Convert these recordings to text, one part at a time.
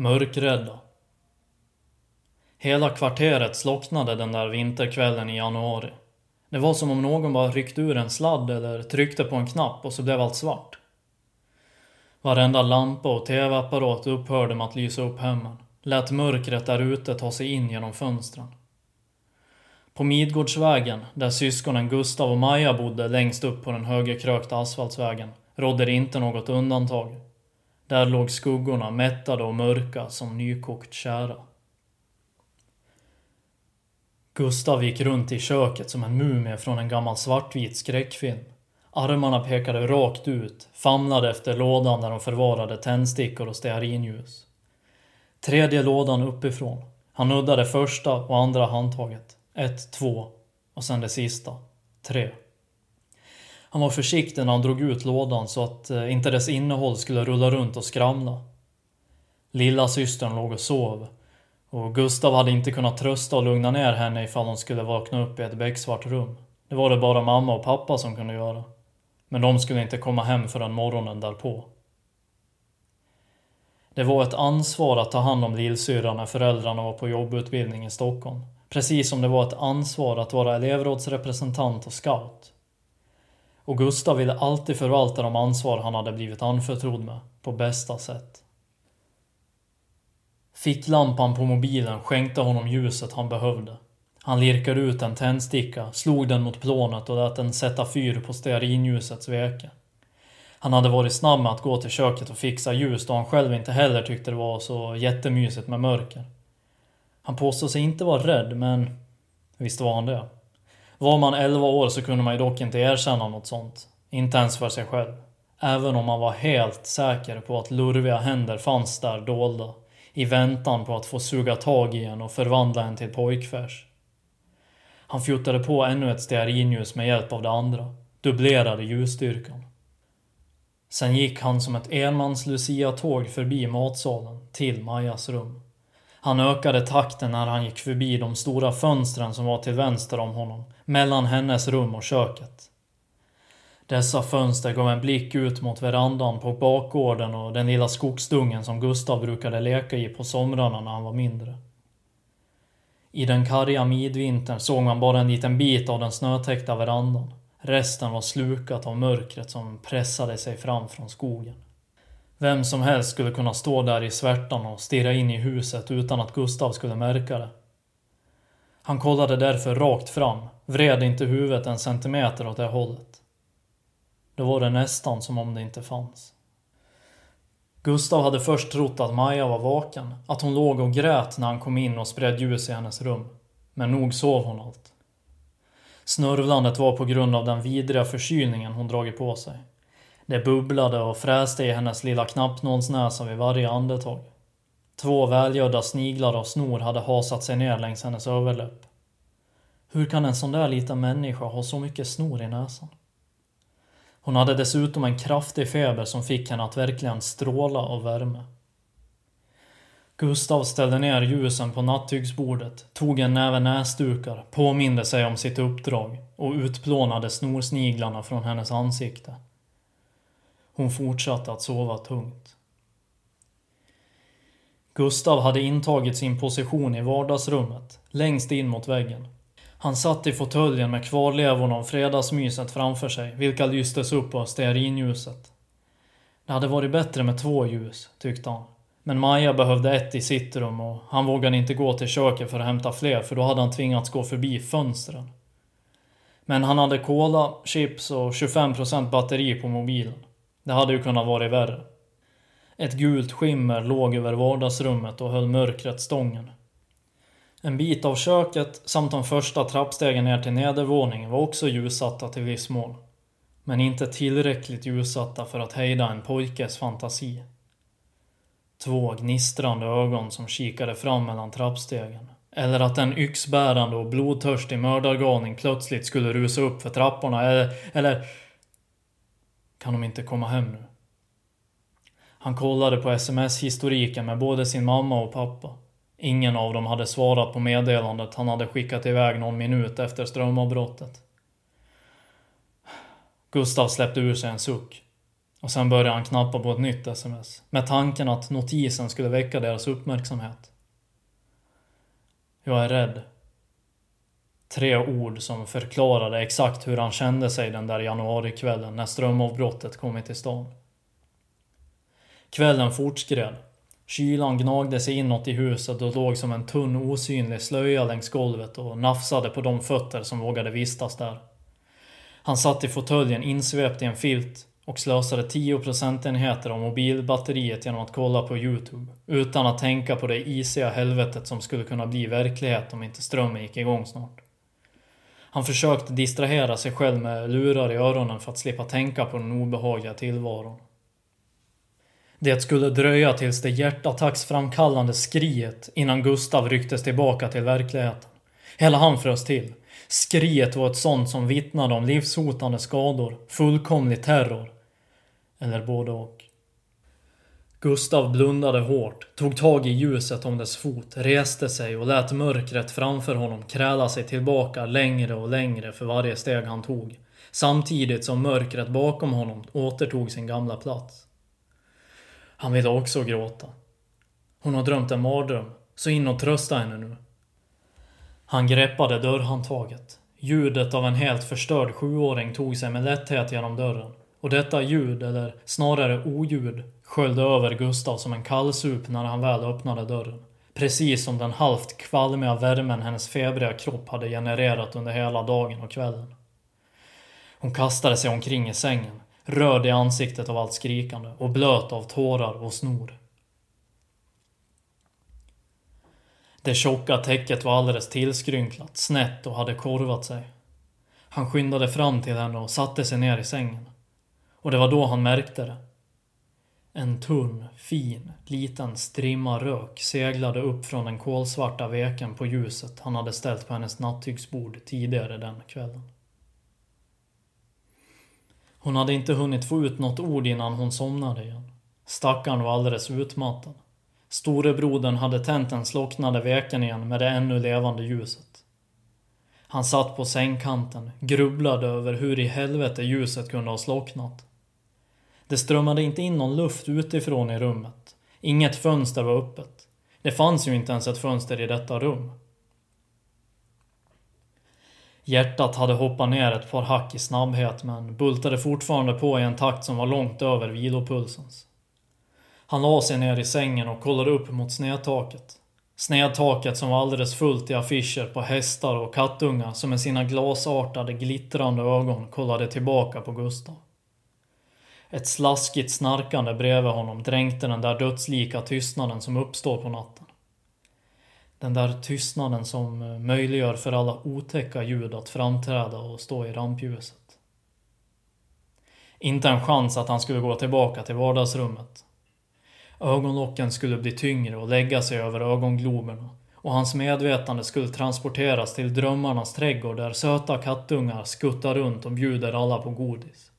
Mörkrädda. Hela kvarteret slocknade den där vinterkvällen i januari. Det var som om någon bara ryckt ur en sladd eller tryckte på en knapp och så blev allt svart. Varenda lampa och tv-apparat upphörde med att lysa upp hemmen. Lät mörkret där ute ta sig in genom fönstren. På Midgårdsvägen, där syskonen Gustav och Maja bodde längst upp på den högerkrökta asfaltsvägen, rådde det inte något undantag. Där låg skuggorna mättade och mörka som nykokt kära. Gustav gick runt i köket som en mumie från en gammal svartvit skräckfilm. Armarna pekade rakt ut, famlade efter lådan där de förvarade tändstickor och stearinljus. Tredje lådan uppifrån. Han nuddade första och andra handtaget. Ett, två och sen det sista. Tre. Han var försiktig när han drog ut lådan så att eh, inte dess innehåll skulle rulla runt och skramla. Lilla systern låg och sov och Gustav hade inte kunnat trösta och lugna ner henne ifall hon skulle vakna upp i ett becksvart rum. Det var det bara mamma och pappa som kunde göra. Men de skulle inte komma hem förrän morgonen därpå. Det var ett ansvar att ta hand om lillsyrran när föräldrarna var på jobbutbildning i Stockholm. Precis som det var ett ansvar att vara elevrådsrepresentant och scout. Och Gustav ville alltid förvalta de ansvar han hade blivit anförtrodd med, på bästa sätt. Ficklampan på mobilen skänkte honom ljuset han behövde. Han lirkade ut en tändsticka, slog den mot plånet och lät den sätta fyr på stearinljusets veke. Han hade varit snabb med att gå till köket och fixa ljus då han själv inte heller tyckte det var så jättemysigt med mörker. Han påstod sig inte vara rädd, men visst var han det. Var man 11 år så kunde man ju dock inte erkänna något sånt. Inte ens för sig själv. Även om man var helt säker på att lurviga händer fanns där dolda. I väntan på att få suga tag i en och förvandla en till pojkfärs. Han fjuttade på ännu ett stearinljus med hjälp av det andra. Dubblerade ljusstyrkan. Sen gick han som ett enmans Lucia-tåg förbi matsalen till Majas rum. Han ökade takten när han gick förbi de stora fönstren som var till vänster om honom, mellan hennes rum och köket. Dessa fönster gav en blick ut mot verandan på bakgården och den lilla skogsdungen som Gustav brukade leka i på somrarna när han var mindre. I den karga midvintern såg man bara en liten bit av den snötäckta verandan. Resten var slukat av mörkret som pressade sig fram från skogen. Vem som helst skulle kunna stå där i svärtan och stirra in i huset utan att Gustav skulle märka det. Han kollade därför rakt fram, vred inte huvudet en centimeter åt det hållet. Då var det nästan som om det inte fanns. Gustav hade först trott att Maja var vaken, att hon låg och grät när han kom in och spred ljus i hennes rum. Men nog sov hon allt. Snörvlandet var på grund av den vidriga förkylningen hon dragit på sig. Det bubblade och fräste i hennes lilla knappnålsnäsa vid varje andetag. Två välgödda sniglar av snor hade hasat sig ner längs hennes överläpp. Hur kan en sån där liten människa ha så mycket snor i näsan? Hon hade dessutom en kraftig feber som fick henne att verkligen stråla av värme. Gustav ställde ner ljusen på nattygsbordet, tog en näve näsdukar, påminde sig om sitt uppdrag och utplånade snorsniglarna från hennes ansikte. Hon fortsatte att sova tungt. Gustav hade intagit sin position i vardagsrummet, längst in mot väggen. Han satt i fåtöljen med kvarlevorna av fredagsmyset framför sig, vilka lystes upp av stearinljuset. Det hade varit bättre med två ljus, tyckte han. Men Maja behövde ett i sitt rum och han vågade inte gå till köket för att hämta fler för då hade han tvingats gå förbi fönstren. Men han hade cola, chips och 25% batteri på mobilen. Det hade ju kunnat vara värre. Ett gult skimmer låg över vardagsrummet och höll mörkret stången. En bit av köket samt de första trappstegen ner till nedervåningen var också ljussatta till viss mån. Men inte tillräckligt ljussatta för att hejda en pojkes fantasi. Två gnistrande ögon som kikade fram mellan trappstegen. Eller att en yxbärande och blodtörstig mördargalning plötsligt skulle rusa upp för trapporna eller, eller... Kan de inte komma hem nu? Han kollade på sms-historiken med både sin mamma och pappa. Ingen av dem hade svarat på meddelandet han hade skickat iväg någon minut efter strömavbrottet. Gustav släppte ur sig en suck. Och sen började han knappa på ett nytt sms. Med tanken att notisen skulle väcka deras uppmärksamhet. Jag är rädd. Tre ord som förklarade exakt hur han kände sig den där januarikvällen när strömavbrottet kommit till stan. Kvällen fortskred. Kylan gnagde sig inåt i huset och låg som en tunn osynlig slöja längs golvet och nafsade på de fötter som vågade vistas där. Han satt i fåtöljen insvept i en filt och slösade 10 procentenheter av mobilbatteriet genom att kolla på Youtube. Utan att tänka på det isiga helvetet som skulle kunna bli verklighet om inte strömmen gick igång snart. Han försökte distrahera sig själv med lurar i öronen för att slippa tänka på den obehagliga tillvaron. Det skulle dröja tills det hjärtattacksframkallande skriet innan Gustav rycktes tillbaka till verkligheten. Hela han frös till. Skriet var ett sånt som vittnade om livshotande skador, fullkomlig terror. Eller både och. Gustav blundade hårt, tog tag i ljuset om dess fot, reste sig och lät mörkret framför honom kräla sig tillbaka längre och längre för varje steg han tog. Samtidigt som mörkret bakom honom återtog sin gamla plats. Han ville också gråta. Hon har drömt en mardröm, så in och trösta henne nu. Han greppade dörrhandtaget. Ljudet av en helt förstörd sjuåring tog sig med lätthet genom dörren. Och detta ljud, eller snarare oljud, sköljde över Gustav som en kallsup när han väl öppnade dörren. Precis som den halvt kvalmiga värmen hennes febriga kropp hade genererat under hela dagen och kvällen. Hon kastade sig omkring i sängen, röd i ansiktet av allt skrikande och blöt av tårar och snor. Det tjocka täcket var alldeles tillskrynklat, snett och hade korvat sig. Han skyndade fram till henne och satte sig ner i sängen. Och det var då han märkte det. En tunn, fin, liten strimma rök seglade upp från den kolsvarta veken på ljuset han hade ställt på hennes nattduksbord tidigare den kvällen. Hon hade inte hunnit få ut något ord innan hon somnade igen. Stackaren var alldeles utmattad. Storebrodern hade tänt den slocknade veken igen med det ännu levande ljuset. Han satt på sängkanten, grubblade över hur i helvete ljuset kunde ha slocknat. Det strömmade inte in någon luft utifrån i rummet. Inget fönster var öppet. Det fanns ju inte ens ett fönster i detta rum. Hjärtat hade hoppat ner ett par hack i snabbhet men bultade fortfarande på i en takt som var långt över vilopulsens. Han la sig ner i sängen och kollade upp mot snedtaket. Snedtaket som var alldeles fullt i affischer på hästar och kattungar som med sina glasartade glittrande ögon kollade tillbaka på Gustav. Ett slaskigt snarkande bredvid honom dränkte den där dödslika tystnaden som uppstår på natten. Den där tystnaden som eh, möjliggör för alla otäcka ljud att framträda och stå i rampljuset. Inte en chans att han skulle gå tillbaka till vardagsrummet. Ögonlocken skulle bli tyngre och lägga sig över ögongloberna och hans medvetande skulle transporteras till drömmarnas trädgård där söta kattungar skuttar runt och bjuder alla på godis.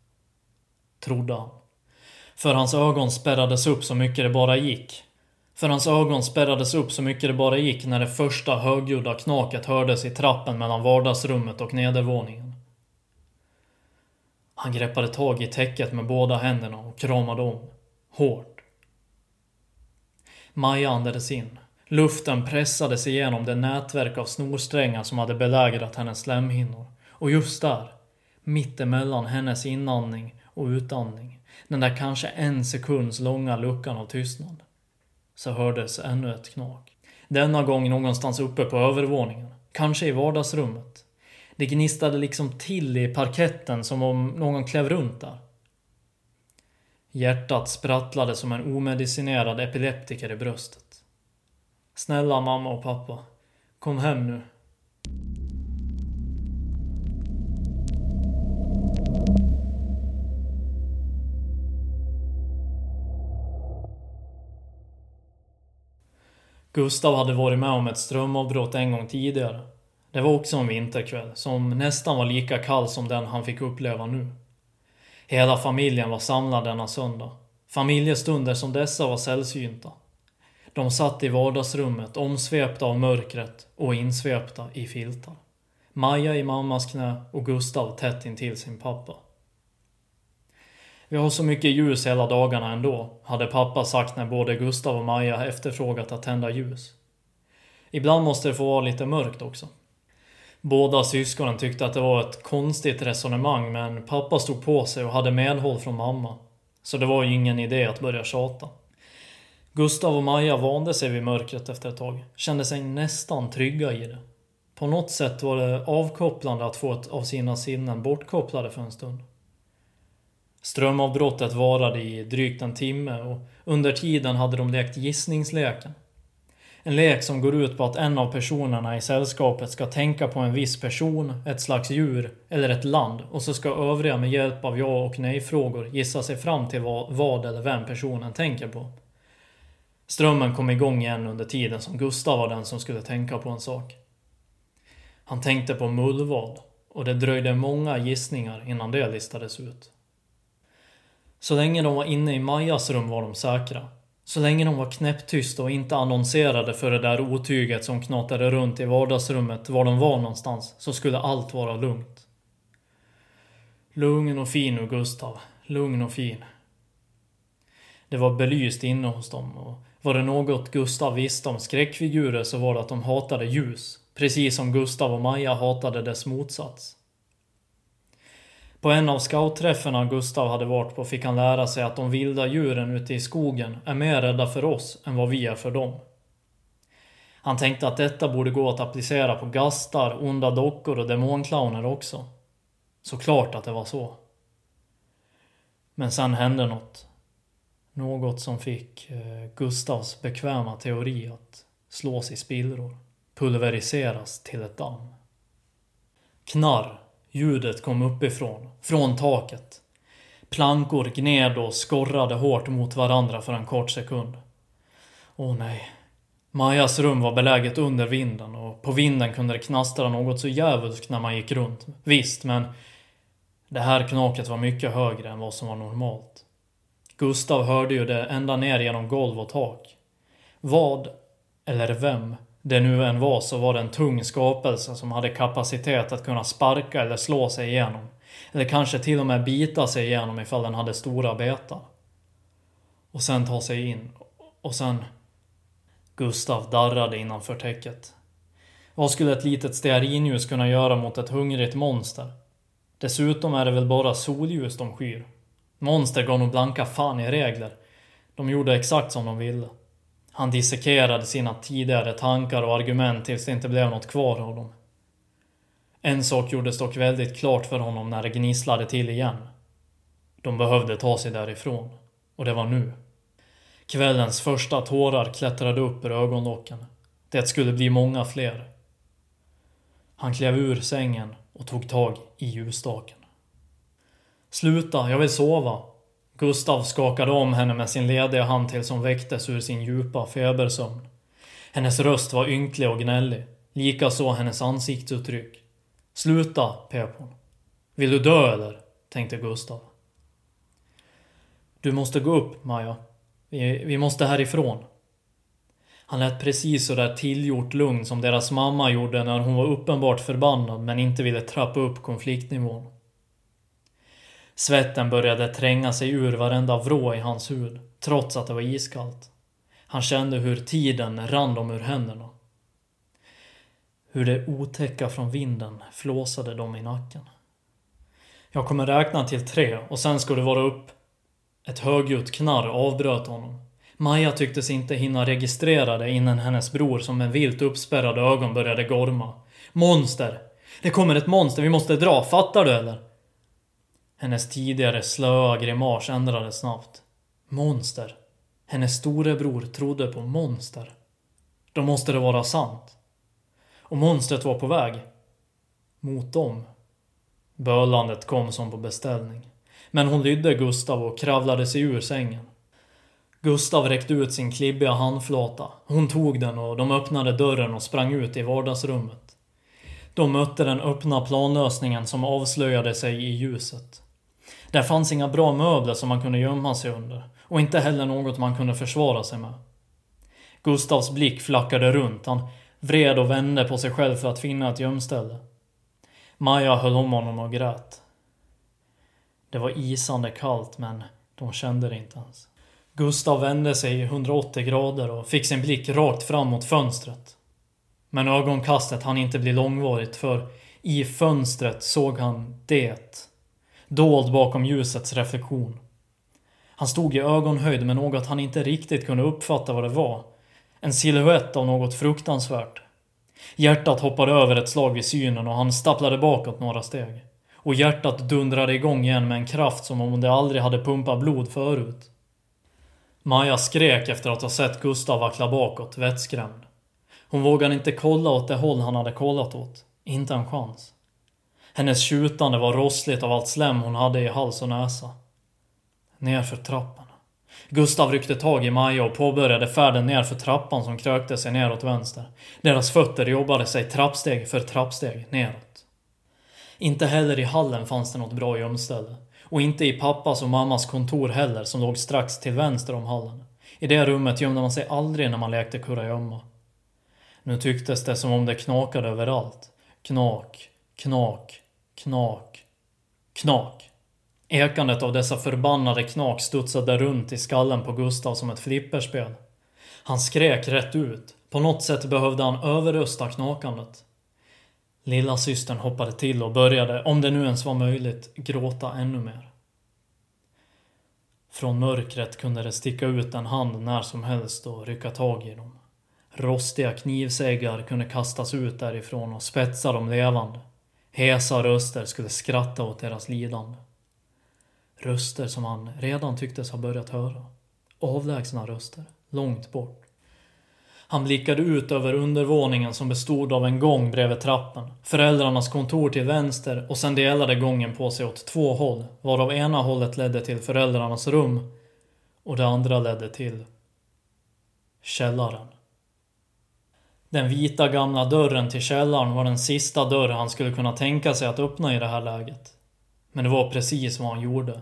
Trodde han. För hans ögon spärrades upp så mycket det bara gick för hans ögon spärrades upp så mycket det bara gick när det första högljudda knaket hördes i trappen mellan vardagsrummet och nedervåningen. Han greppade tag i täcket med båda händerna och kramade om. Hårt. Maja andades in. Luften pressades igenom det nätverk av snorsträngar som hade belägrat hennes slemhinnor. Och just där, mittemellan hennes inandning och utandning, den där kanske en sekunds långa luckan av tystnad så hördes ännu ett knak. Denna gång någonstans uppe på övervåningen. Kanske i vardagsrummet. Det gnistade liksom till i parketten som om någon klev runt där. Hjärtat sprattlade som en omedicinerad epileptiker i bröstet. Snälla mamma och pappa, kom hem nu. Gustav hade varit med om ett strömavbrott en gång tidigare. Det var också en vinterkväll, som nästan var lika kall som den han fick uppleva nu. Hela familjen var samlad denna söndag. Familjestunder som dessa var sällsynta. De satt i vardagsrummet omsvepta av mörkret och insvepta i filtar. Maja i mammas knä och Gustav tätt intill sin pappa. Vi har så mycket ljus hela dagarna ändå, hade pappa sagt när både Gustav och Maja efterfrågat att tända ljus. Ibland måste det få vara lite mörkt också. Båda syskonen tyckte att det var ett konstigt resonemang men pappa stod på sig och hade medhåll från mamma. Så det var ju ingen idé att börja tjata. Gustav och Maja vande sig vid mörkret efter ett tag. Kände sig nästan trygga i det. På något sätt var det avkopplande att få ett av sina sinnen bortkopplade för en stund. Strömavbrottet varade i drygt en timme och under tiden hade de lekt gissningsleken. En lek som går ut på att en av personerna i sällskapet ska tänka på en viss person, ett slags djur eller ett land och så ska övriga med hjälp av ja och nej-frågor gissa sig fram till vad, vad eller vem personen tänker på. Strömmen kom igång igen under tiden som Gustav var den som skulle tänka på en sak. Han tänkte på mullvad och det dröjde många gissningar innan det listades ut. Så länge de var inne i Majas rum var de säkra. Så länge de var knäpptysta och inte annonserade för det där otyget som knatade runt i vardagsrummet var de var någonstans så skulle allt vara lugnt. Lugn och fin nu Gustav. Lugn och fin. Det var belyst inne hos dem och var det något Gustav visste om skräckfigurer så var det att de hatade ljus. Precis som Gustav och Maja hatade dess motsats. På en av scoutträffarna Gustav hade varit på fick han lära sig att de vilda djuren ute i skogen är mer rädda för oss än vad vi är för dem. Han tänkte att detta borde gå att applicera på gastar, onda dockor och demonclowner också. Såklart att det var så. Men sen hände något. Något som fick eh, Gustavs bekväma teori att slås i spillror. Pulveriseras till ett damm. Knarr Ljudet kom uppifrån, från taket. Plankor gned och skorrade hårt mot varandra för en kort sekund. Åh nej. Majas rum var beläget under vinden och på vinden kunde det knastra något så djävulskt när man gick runt. Visst, men det här knaket var mycket högre än vad som var normalt. Gustav hörde ju det ända ner genom golv och tak. Vad, eller vem, det nu än var så var det en tung skapelse som hade kapacitet att kunna sparka eller slå sig igenom. Eller kanske till och med bita sig igenom ifall den hade stora betar. Och sen ta sig in. Och sen... Gustav darrade innanför täcket. Vad skulle ett litet stearinljus kunna göra mot ett hungrigt monster? Dessutom är det väl bara solljus de skyr. Monster gav nog blanka fan i regler. De gjorde exakt som de ville. Han dissekerade sina tidigare tankar och argument tills det inte blev något kvar av dem. En sak gjordes dock väldigt klart för honom när det gnisslade till igen. De behövde ta sig därifrån. Och det var nu. Kvällens första tårar klättrade upp ur ögonlocken. Det skulle bli många fler. Han klev ur sängen och tog tag i ljusstaken. Sluta, jag vill sova, Gustav skakade om henne med sin lediga hand tills hon väcktes ur sin djupa febersömn. Hennes röst var ynklig och gnällig. Likaså hennes ansiktsuttryck. Sluta, pep hon. Vill du dö eller? tänkte Gustav. Du måste gå upp, Maja. Vi, vi måste härifrån. Han lät precis så där tillgjort lugn som deras mamma gjorde när hon var uppenbart förbannad men inte ville trappa upp konfliktnivån. Svetten började tränga sig ur varenda vrå i hans hud, trots att det var iskallt. Han kände hur tiden rann dem ur händerna. Hur det otäcka från vinden flåsade dem i nacken. Jag kommer räkna till tre och sen ska du vara upp. Ett högljutt knarr avbröt honom. Maja tycktes inte hinna registrera det innan hennes bror som med vilt uppspärrade ögon började gorma. Monster! Det kommer ett monster, vi måste dra, fattar du eller? Hennes tidigare slöa grimas ändrades snabbt. Monster. Hennes storebror trodde på monster. Då måste det vara sant. Och monstret var på väg. Mot dem. Bölandet kom som på beställning. Men hon lydde Gustav och kravlade sig ur sängen. Gustav räckte ut sin klibbiga handflata. Hon tog den och de öppnade dörren och sprang ut i vardagsrummet. De mötte den öppna planlösningen som avslöjade sig i ljuset. Där fanns inga bra möbler som man kunde gömma sig under. Och inte heller något man kunde försvara sig med. Gustavs blick flackade runt. Han vred och vände på sig själv för att finna ett gömställe. Maja höll om honom och grät. Det var isande kallt men de kände det inte ens. Gustav vände sig 180 grader och fick sin blick rakt fram mot fönstret. Men ögonkastet hann inte bli långvarigt för i fönstret såg han det. Dold bakom ljusets reflektion. Han stod i ögonhöjd med något han inte riktigt kunde uppfatta vad det var. En silhuett av något fruktansvärt. Hjärtat hoppade över ett slag vid synen och han stapplade bakåt några steg. Och hjärtat dundrade igång igen med en kraft som om det aldrig hade pumpat blod förut. Maja skrek efter att ha sett Gustav vackla bakåt, vettskrämd. Hon vågade inte kolla åt det håll han hade kollat åt. Inte en chans. Hennes tjutande var rossligt av allt slem hon hade i hals och näsa. Nerför trappan. Gustav ryckte tag i Maja och påbörjade färden nerför trappan som krökte sig neråt vänster. Deras fötter jobbade sig trappsteg för trappsteg neråt. Inte heller i hallen fanns det något bra gömställe. Och inte i pappas och mammas kontor heller som låg strax till vänster om hallen. I det rummet gömde man sig aldrig när man lekte kurragömma. Nu tycktes det som om det knakade överallt. Knak, knak, knak, knak. Ekandet av dessa förbannade knak studsade runt i skallen på Gustav som ett flipperspel. Han skrek rätt ut. På något sätt behövde han överrösta knakandet. Lilla systern hoppade till och började, om det nu ens var möjligt, gråta ännu mer. Från mörkret kunde det sticka ut en hand när som helst och rycka tag i dem. Rostiga knivsäggar kunde kastas ut därifrån och spetsa dem levande. Hesa röster skulle skratta åt deras lidande. Röster som han redan tycktes ha börjat höra. Avlägsna röster, långt bort. Han blickade ut över undervåningen som bestod av en gång bredvid trappen, föräldrarnas kontor till vänster och sen delade gången på sig åt två håll, varav ena hållet ledde till föräldrarnas rum och det andra ledde till källaren. Den vita gamla dörren till källaren var den sista dörr han skulle kunna tänka sig att öppna i det här läget. Men det var precis vad han gjorde.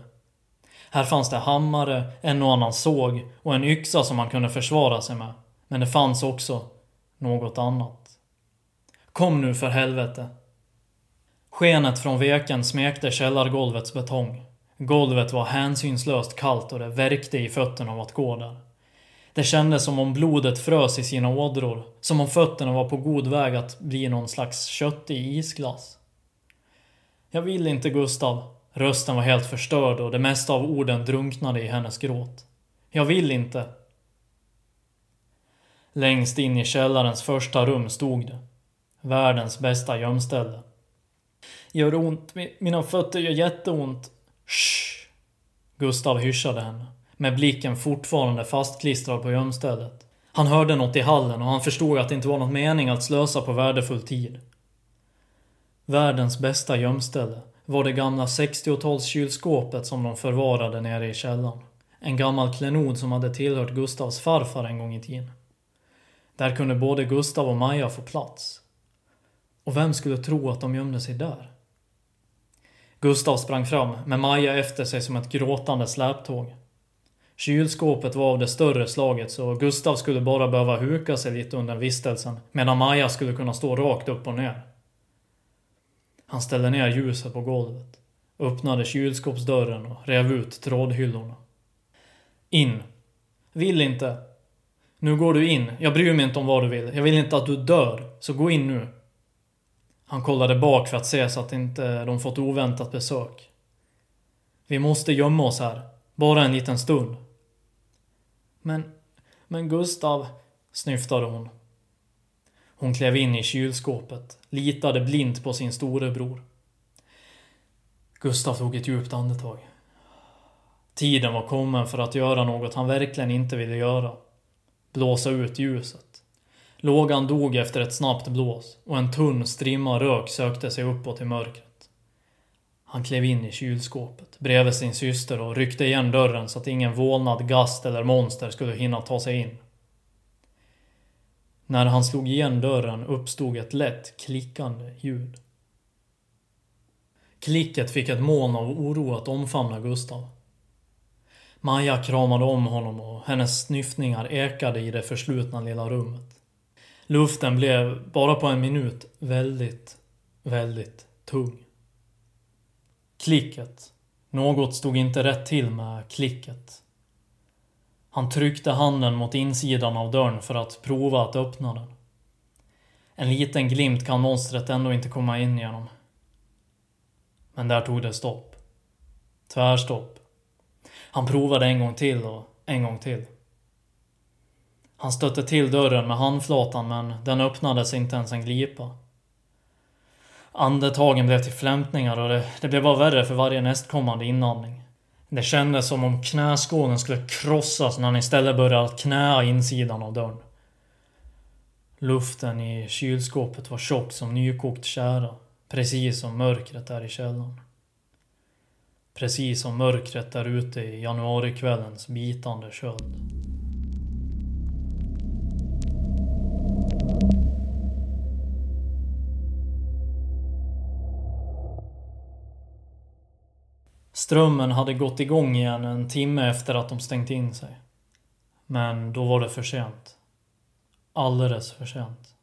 Här fanns det hammare, en och annan såg och en yxa som han kunde försvara sig med. Men det fanns också något annat. Kom nu för helvete. Skenet från veken smekte källargolvets betong. Golvet var hänsynslöst kallt och det värkte i fötterna av att gå där. Det kändes som om blodet frös i sina ådror. Som om fötterna var på god väg att bli någon slags köttig isglass. Jag vill inte Gustav. Rösten var helt förstörd och det mesta av orden drunknade i hennes gråt. Jag vill inte. Längst in i källarens första rum stod det. Världens bästa gömställe. Gör ont. Mina fötter gör jätteont. Shh. Gustav hyschade henne med blicken fortfarande fastklistrad på gömstället. Han hörde något i hallen och han förstod att det inte var något mening att slösa på värdefull tid. Världens bästa gömställe var det gamla 60-talskylskåpet som de förvarade nere i källaren. En gammal klenod som hade tillhört Gustavs farfar en gång i tiden. Där kunde både Gustav och Maja få plats. Och vem skulle tro att de gömde sig där? Gustav sprang fram, med Maja efter sig som ett gråtande släptåg. Kylskåpet var av det större slaget så Gustav skulle bara behöva huka sig lite under vistelsen medan Maja skulle kunna stå rakt upp och ner. Han ställde ner ljuset på golvet, öppnade kylskåpsdörren och rev ut trådhyllorna. In. Vill inte. Nu går du in. Jag bryr mig inte om vad du vill. Jag vill inte att du dör, så gå in nu. Han kollade bak för att se så att inte de fått oväntat besök. Vi måste gömma oss här. Bara en liten stund. Men, men Gustav, snyftade hon. Hon klev in i kylskåpet, litade blint på sin storebror. Gustav tog ett djupt andetag. Tiden var kommen för att göra något han verkligen inte ville göra. Blåsa ut ljuset. Lågan dog efter ett snabbt blås och en tunn strimma rök sökte sig uppåt i mörkret. Han klev in i kylskåpet bredvid sin syster och ryckte igen dörren så att ingen vålnad gast eller monster skulle hinna ta sig in. När han slog igen dörren uppstod ett lätt klickande ljud. Klicket fick ett moln av oro att omfamna Gustav. Maja kramade om honom och hennes snyftningar ekade i det förslutna lilla rummet. Luften blev, bara på en minut, väldigt, väldigt tung. Klicket. Något stod inte rätt till med klicket. Han tryckte handen mot insidan av dörren för att prova att öppna den. En liten glimt kan monstret ändå inte komma in genom. Men där tog det stopp. Tvärstopp. Han provade en gång till och en gång till. Han stötte till dörren med handflatan men den öppnades inte ens en glipa. Andetagen blev till flämtningar och det, det blev bara värre för varje nästkommande inandning. Det kändes som om knäskålen skulle krossas när han istället började att knäa insidan av dörren. Luften i kylskåpet var tjock som nykokt tjära. Precis som mörkret där i källaren. Precis som mörkret där ute i januarikvällens bitande köld. Strömmen hade gått igång igen en timme efter att de stängt in sig. Men då var det för sent. Alldeles för sent.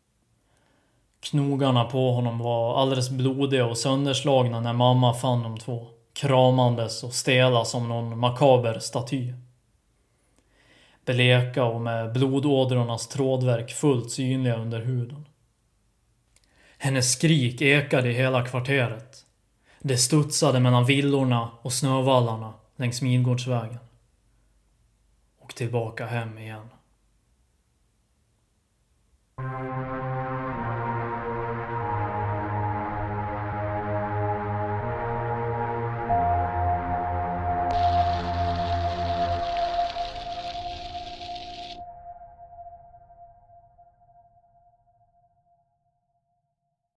Knogarna på honom var alldeles blodiga och sönderslagna när mamma fann de två. Kramandes och stela som någon makaber staty. Bleka och med blodådrornas trådverk fullt synliga under huden. Hennes skrik ekade i hela kvarteret. Det studsade mellan villorna och snövallarna längs Midgårdsvägen. Och tillbaka hem igen.